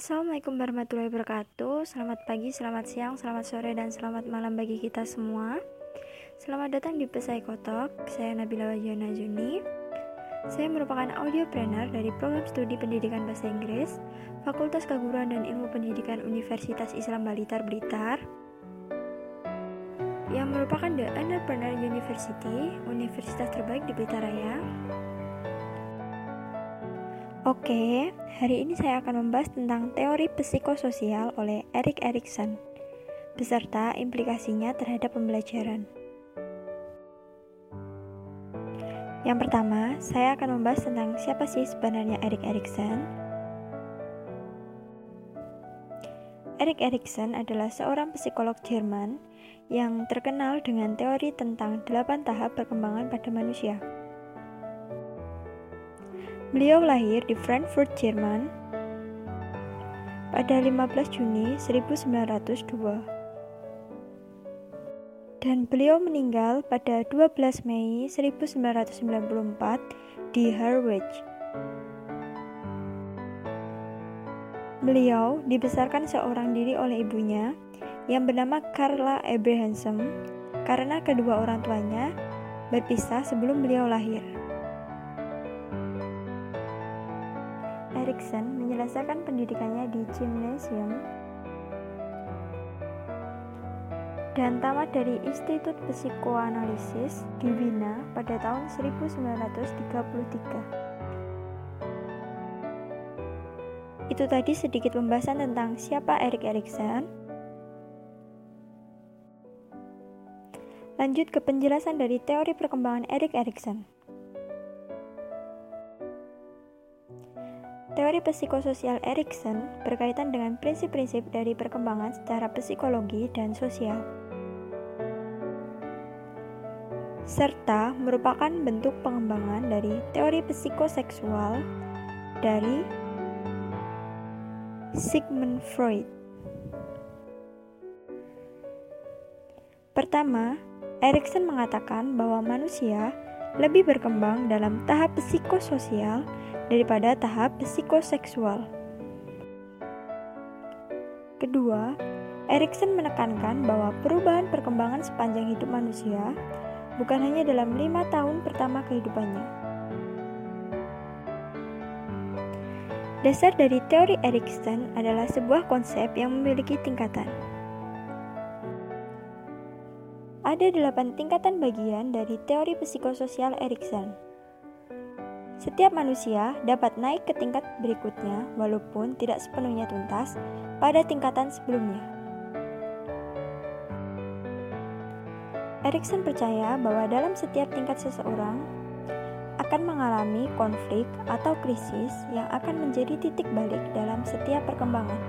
Assalamualaikum warahmatullahi wabarakatuh. Selamat pagi, selamat siang, selamat sore, dan selamat malam bagi kita semua. Selamat datang di Pesai Kotok. Saya Nabila Wajana Juni. Saya merupakan audio trainer dari program studi pendidikan bahasa Inggris Fakultas Keguruan dan Ilmu Pendidikan Universitas Islam Balitar Blitar yang merupakan The Entrepreneur University, universitas terbaik di Blitar Raya Oke, hari ini saya akan membahas tentang teori psikososial oleh Erik Erikson beserta implikasinya terhadap pembelajaran. Yang pertama, saya akan membahas tentang siapa sih sebenarnya Erik Erikson. Erik Erikson adalah seorang psikolog Jerman yang terkenal dengan teori tentang delapan tahap perkembangan pada manusia. Beliau lahir di Frankfurt, Jerman pada 15 Juni 1902 dan beliau meninggal pada 12 Mei 1994 di Harwich. Beliau dibesarkan seorang diri oleh ibunya yang bernama Carla Abrahamson karena kedua orang tuanya berpisah sebelum beliau lahir. Erikson menyelesaikan pendidikannya di gymnasium dan tamat dari Institut Psikoanalisis di Wina pada tahun 1933. Itu tadi sedikit pembahasan tentang siapa Erik Erikson. Lanjut ke penjelasan dari teori perkembangan Erik Erikson. Teori psikososial Erikson berkaitan dengan prinsip-prinsip dari perkembangan secara psikologi dan sosial, serta merupakan bentuk pengembangan dari teori psikoseksual dari Sigmund Freud. Pertama, Erikson mengatakan bahwa manusia lebih berkembang dalam tahap psikososial daripada tahap psikoseksual. Kedua, Erikson menekankan bahwa perubahan perkembangan sepanjang hidup manusia bukan hanya dalam lima tahun pertama kehidupannya. Dasar dari teori Erikson adalah sebuah konsep yang memiliki tingkatan. Ada delapan tingkatan bagian dari teori psikososial Erikson. Setiap manusia dapat naik ke tingkat berikutnya walaupun tidak sepenuhnya tuntas pada tingkatan sebelumnya. Erikson percaya bahwa dalam setiap tingkat seseorang akan mengalami konflik atau krisis yang akan menjadi titik balik dalam setiap perkembangan.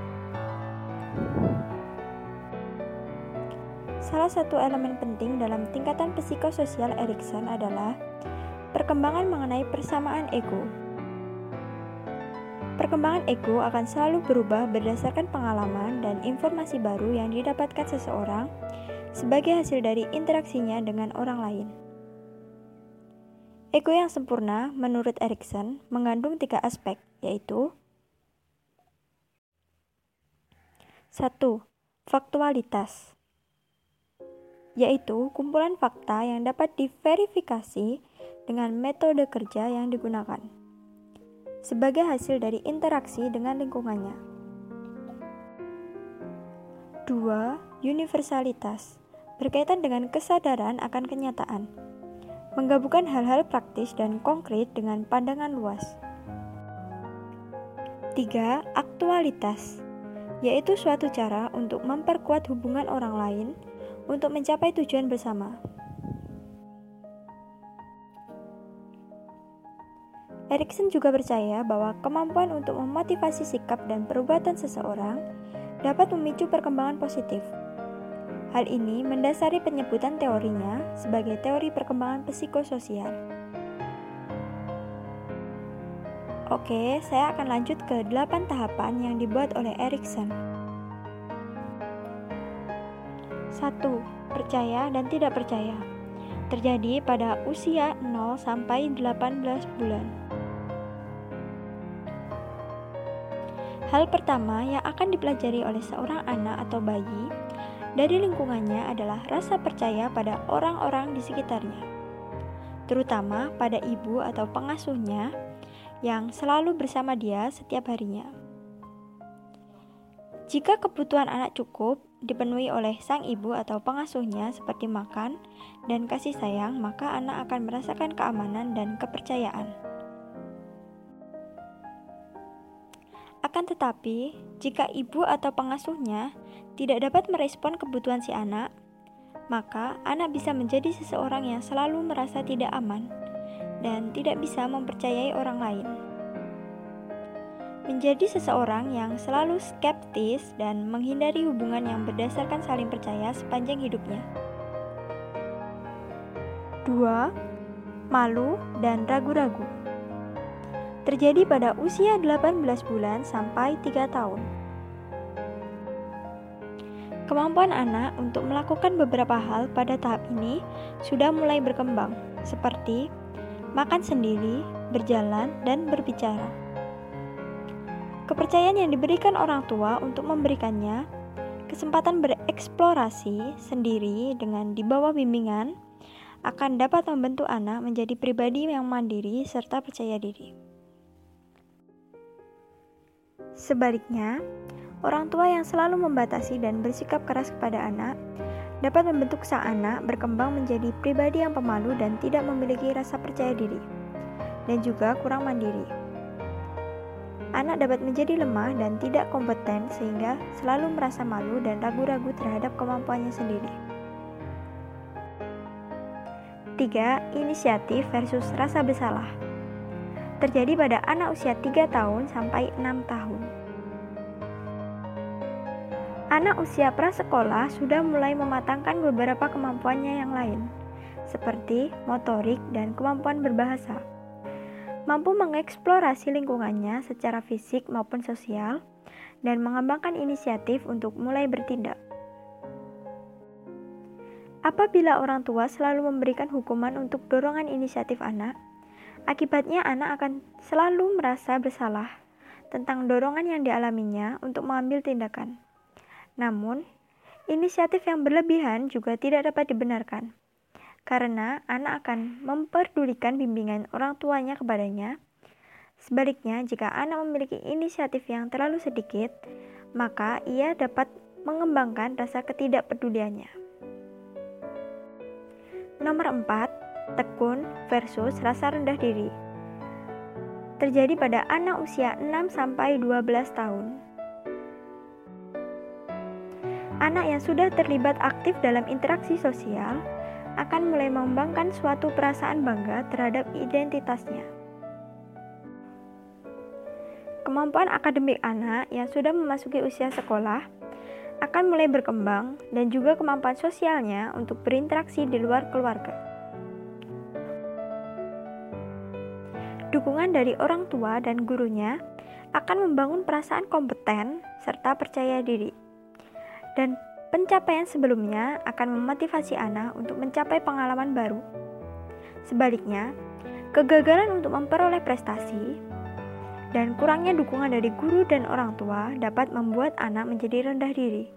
Salah satu elemen penting dalam tingkatan psikososial Erikson adalah Perkembangan mengenai persamaan ego. Perkembangan ego akan selalu berubah berdasarkan pengalaman dan informasi baru yang didapatkan seseorang sebagai hasil dari interaksinya dengan orang lain. Ego yang sempurna, menurut Erikson, mengandung tiga aspek, yaitu 1. Faktualitas yaitu kumpulan fakta yang dapat diverifikasi dengan metode kerja yang digunakan sebagai hasil dari interaksi dengan lingkungannya. 2. Universalitas berkaitan dengan kesadaran akan kenyataan, menggabungkan hal-hal praktis dan konkret dengan pandangan luas. 3. Aktualitas yaitu suatu cara untuk memperkuat hubungan orang lain untuk mencapai tujuan bersama. Erikson juga percaya bahwa kemampuan untuk memotivasi sikap dan perbuatan seseorang dapat memicu perkembangan positif. Hal ini mendasari penyebutan teorinya sebagai teori perkembangan psikososial. Oke, saya akan lanjut ke 8 tahapan yang dibuat oleh Erikson. 1. Percaya dan tidak percaya. Terjadi pada usia 0 sampai 18 bulan. Hal pertama yang akan dipelajari oleh seorang anak atau bayi dari lingkungannya adalah rasa percaya pada orang-orang di sekitarnya, terutama pada ibu atau pengasuhnya yang selalu bersama dia setiap harinya. Jika kebutuhan anak cukup dipenuhi oleh sang ibu atau pengasuhnya seperti makan dan kasih sayang, maka anak akan merasakan keamanan dan kepercayaan. Akan tetapi, jika ibu atau pengasuhnya tidak dapat merespon kebutuhan si anak, maka anak bisa menjadi seseorang yang selalu merasa tidak aman dan tidak bisa mempercayai orang lain. Menjadi seseorang yang selalu skeptis dan menghindari hubungan yang berdasarkan saling percaya sepanjang hidupnya. 2. Malu dan ragu-ragu terjadi pada usia 18 bulan sampai 3 tahun. Kemampuan anak untuk melakukan beberapa hal pada tahap ini sudah mulai berkembang, seperti makan sendiri, berjalan, dan berbicara. Kepercayaan yang diberikan orang tua untuk memberikannya kesempatan bereksplorasi sendiri dengan di bawah bimbingan akan dapat membentuk anak menjadi pribadi yang mandiri serta percaya diri. Sebaliknya, orang tua yang selalu membatasi dan bersikap keras kepada anak dapat membentuk sang anak berkembang menjadi pribadi yang pemalu dan tidak memiliki rasa percaya diri, dan juga kurang mandiri. Anak dapat menjadi lemah dan tidak kompeten, sehingga selalu merasa malu dan ragu-ragu terhadap kemampuannya sendiri. 3. Inisiatif versus rasa bersalah terjadi pada anak usia 3 tahun sampai 6 tahun. Anak usia prasekolah sudah mulai mematangkan beberapa kemampuannya yang lain, seperti motorik dan kemampuan berbahasa. Mampu mengeksplorasi lingkungannya secara fisik maupun sosial, dan mengembangkan inisiatif untuk mulai bertindak. Apabila orang tua selalu memberikan hukuman untuk dorongan inisiatif anak, Akibatnya anak akan selalu merasa bersalah tentang dorongan yang dialaminya untuk mengambil tindakan. Namun, inisiatif yang berlebihan juga tidak dapat dibenarkan. Karena anak akan memperdulikan bimbingan orang tuanya kepadanya. Sebaliknya, jika anak memiliki inisiatif yang terlalu sedikit, maka ia dapat mengembangkan rasa ketidakpeduliannya. Nomor 4, tekun versus rasa rendah diri. Terjadi pada anak usia 6 sampai 12 tahun. Anak yang sudah terlibat aktif dalam interaksi sosial akan mulai mengembangkan suatu perasaan bangga terhadap identitasnya. Kemampuan akademik anak yang sudah memasuki usia sekolah akan mulai berkembang dan juga kemampuan sosialnya untuk berinteraksi di luar keluarga. Dukungan dari orang tua dan gurunya akan membangun perasaan kompeten serta percaya diri. Dan pencapaian sebelumnya akan memotivasi anak untuk mencapai pengalaman baru. Sebaliknya, kegagalan untuk memperoleh prestasi dan kurangnya dukungan dari guru dan orang tua dapat membuat anak menjadi rendah diri,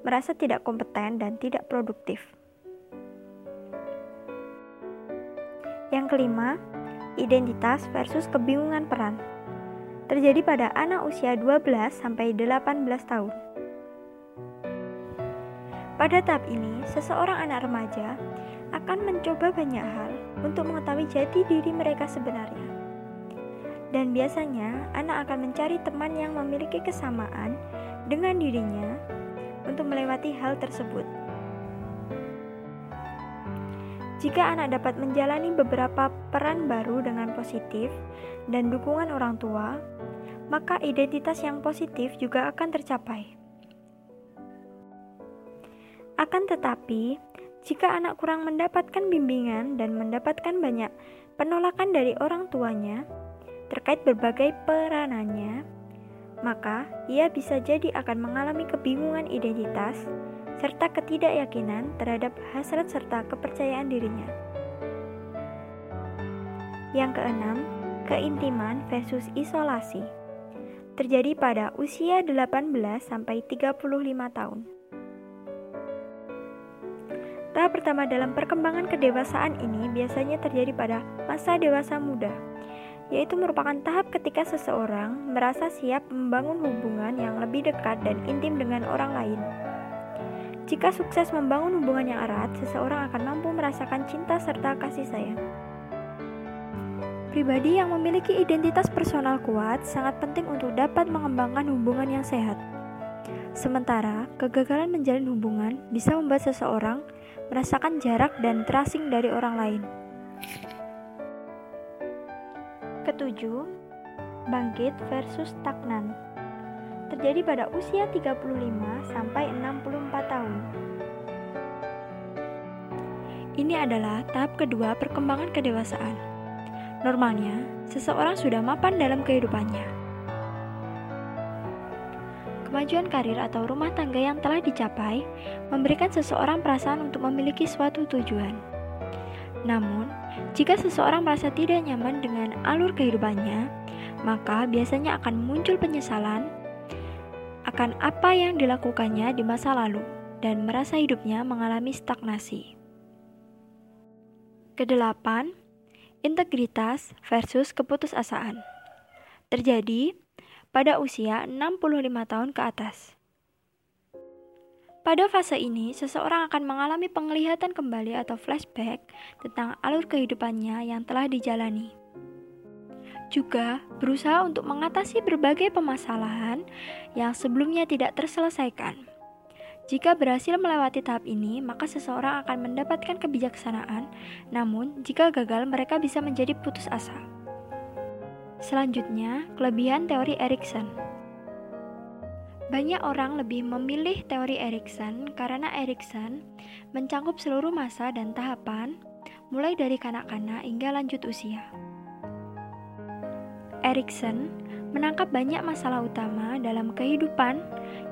merasa tidak kompeten dan tidak produktif. Yang kelima, identitas versus kebingungan peran. Terjadi pada anak usia 12 sampai 18 tahun. Pada tahap ini, seseorang anak remaja akan mencoba banyak hal untuk mengetahui jati diri mereka sebenarnya. Dan biasanya, anak akan mencari teman yang memiliki kesamaan dengan dirinya untuk melewati hal tersebut. Jika anak dapat menjalani beberapa peran baru dengan positif dan dukungan orang tua, maka identitas yang positif juga akan tercapai. Akan tetapi, jika anak kurang mendapatkan bimbingan dan mendapatkan banyak penolakan dari orang tuanya terkait berbagai peranannya, maka ia bisa jadi akan mengalami kebingungan identitas serta ketidakyakinan terhadap hasrat serta kepercayaan dirinya. Yang keenam, keintiman versus isolasi. terjadi pada usia 18 sampai 35 tahun. Tahap pertama dalam perkembangan kedewasaan ini biasanya terjadi pada masa dewasa muda, yaitu merupakan tahap ketika seseorang merasa siap membangun hubungan yang lebih dekat dan intim dengan orang lain. Jika sukses membangun hubungan yang erat, seseorang akan mampu merasakan cinta serta kasih sayang. Pribadi yang memiliki identitas personal kuat sangat penting untuk dapat mengembangkan hubungan yang sehat. Sementara, kegagalan menjalin hubungan bisa membuat seseorang merasakan jarak dan terasing dari orang lain. Ketujuh, bangkit versus stagnan. Terjadi pada usia 35 sampai 64 tahun. Ini adalah tahap kedua perkembangan kedewasaan. Normalnya, seseorang sudah mapan dalam kehidupannya. Kemajuan karir atau rumah tangga yang telah dicapai memberikan seseorang perasaan untuk memiliki suatu tujuan. Namun, jika seseorang merasa tidak nyaman dengan alur kehidupannya, maka biasanya akan muncul penyesalan akan apa yang dilakukannya di masa lalu dan merasa hidupnya mengalami stagnasi. Kedelapan, Integritas versus keputusasaan terjadi pada usia 65 tahun ke atas. Pada fase ini, seseorang akan mengalami penglihatan kembali atau flashback tentang alur kehidupannya yang telah dijalani. Juga berusaha untuk mengatasi berbagai permasalahan yang sebelumnya tidak terselesaikan. Jika berhasil melewati tahap ini, maka seseorang akan mendapatkan kebijaksanaan. Namun, jika gagal, mereka bisa menjadi putus asa. Selanjutnya, kelebihan teori Erikson. Banyak orang lebih memilih teori Erikson karena Erikson mencakup seluruh masa dan tahapan, mulai dari kanak-kanak hingga lanjut usia. Erikson menangkap banyak masalah utama dalam kehidupan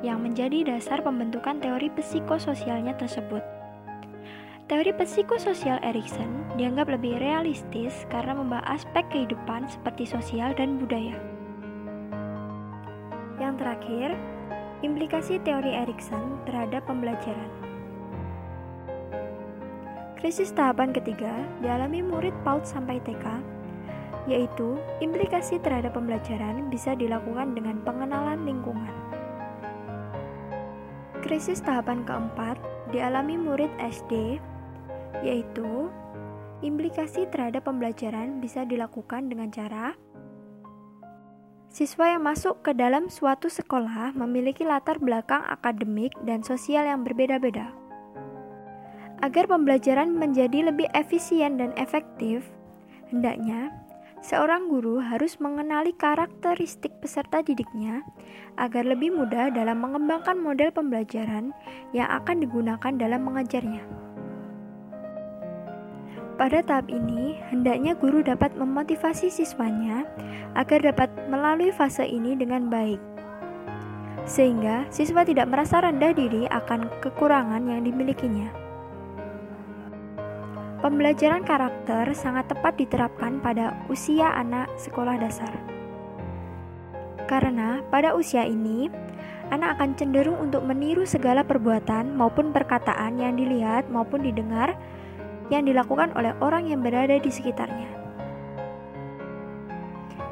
yang menjadi dasar pembentukan teori psikososialnya tersebut. Teori psikososial Erikson dianggap lebih realistis karena membahas aspek kehidupan seperti sosial dan budaya. Yang terakhir, implikasi teori Erikson terhadap pembelajaran. Krisis tahapan ketiga dialami murid PAUD sampai TK, yaitu implikasi terhadap pembelajaran bisa dilakukan dengan pengenalan lingkungan. Krisis tahapan keempat dialami murid SD, yaitu implikasi terhadap pembelajaran bisa dilakukan dengan cara Siswa yang masuk ke dalam suatu sekolah memiliki latar belakang akademik dan sosial yang berbeda-beda. Agar pembelajaran menjadi lebih efisien dan efektif, hendaknya Seorang guru harus mengenali karakteristik peserta didiknya agar lebih mudah dalam mengembangkan model pembelajaran yang akan digunakan dalam mengajarnya. Pada tahap ini, hendaknya guru dapat memotivasi siswanya agar dapat melalui fase ini dengan baik, sehingga siswa tidak merasa rendah diri akan kekurangan yang dimilikinya. Pembelajaran karakter sangat tepat diterapkan pada usia anak sekolah dasar. Karena pada usia ini, anak akan cenderung untuk meniru segala perbuatan maupun perkataan yang dilihat maupun didengar yang dilakukan oleh orang yang berada di sekitarnya.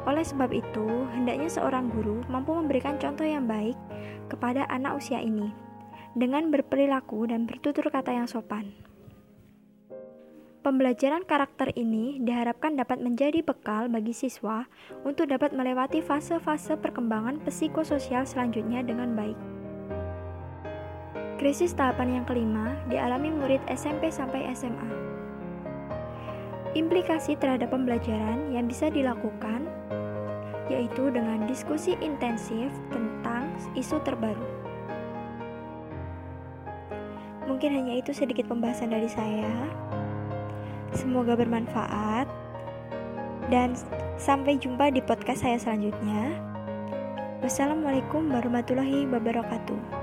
Oleh sebab itu, hendaknya seorang guru mampu memberikan contoh yang baik kepada anak usia ini dengan berperilaku dan bertutur kata yang sopan. Pembelajaran karakter ini diharapkan dapat menjadi bekal bagi siswa untuk dapat melewati fase-fase perkembangan psikososial selanjutnya dengan baik. Krisis tahapan yang kelima dialami murid SMP sampai SMA. Implikasi terhadap pembelajaran yang bisa dilakukan yaitu dengan diskusi intensif tentang isu terbaru. Mungkin hanya itu sedikit pembahasan dari saya. Semoga bermanfaat dan sampai jumpa di podcast saya selanjutnya. Wassalamualaikum warahmatullahi wabarakatuh.